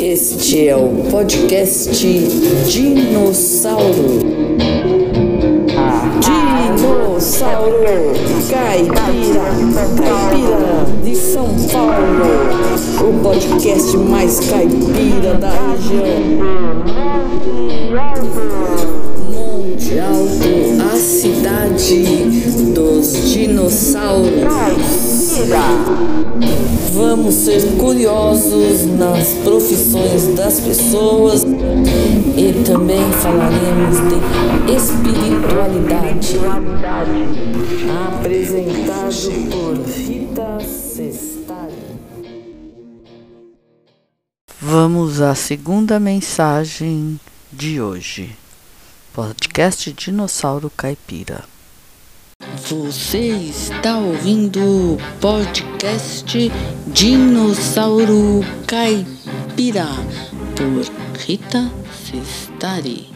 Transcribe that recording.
Este é o podcast Dinossauro. Dinossauro Caipira, Caipira de São Paulo. O podcast mais caipira da região. Monte Alto, a cidade dos dinossauros. Vamos ser curiosos nas profissões das pessoas e também falaremos de espiritualidade. Apresentado por Rita Sestari. Vamos à segunda mensagem de hoje. Podcast Dinossauro Caipira. Você está ouvindo o podcast Dinossauro Caipira por Rita Sestari.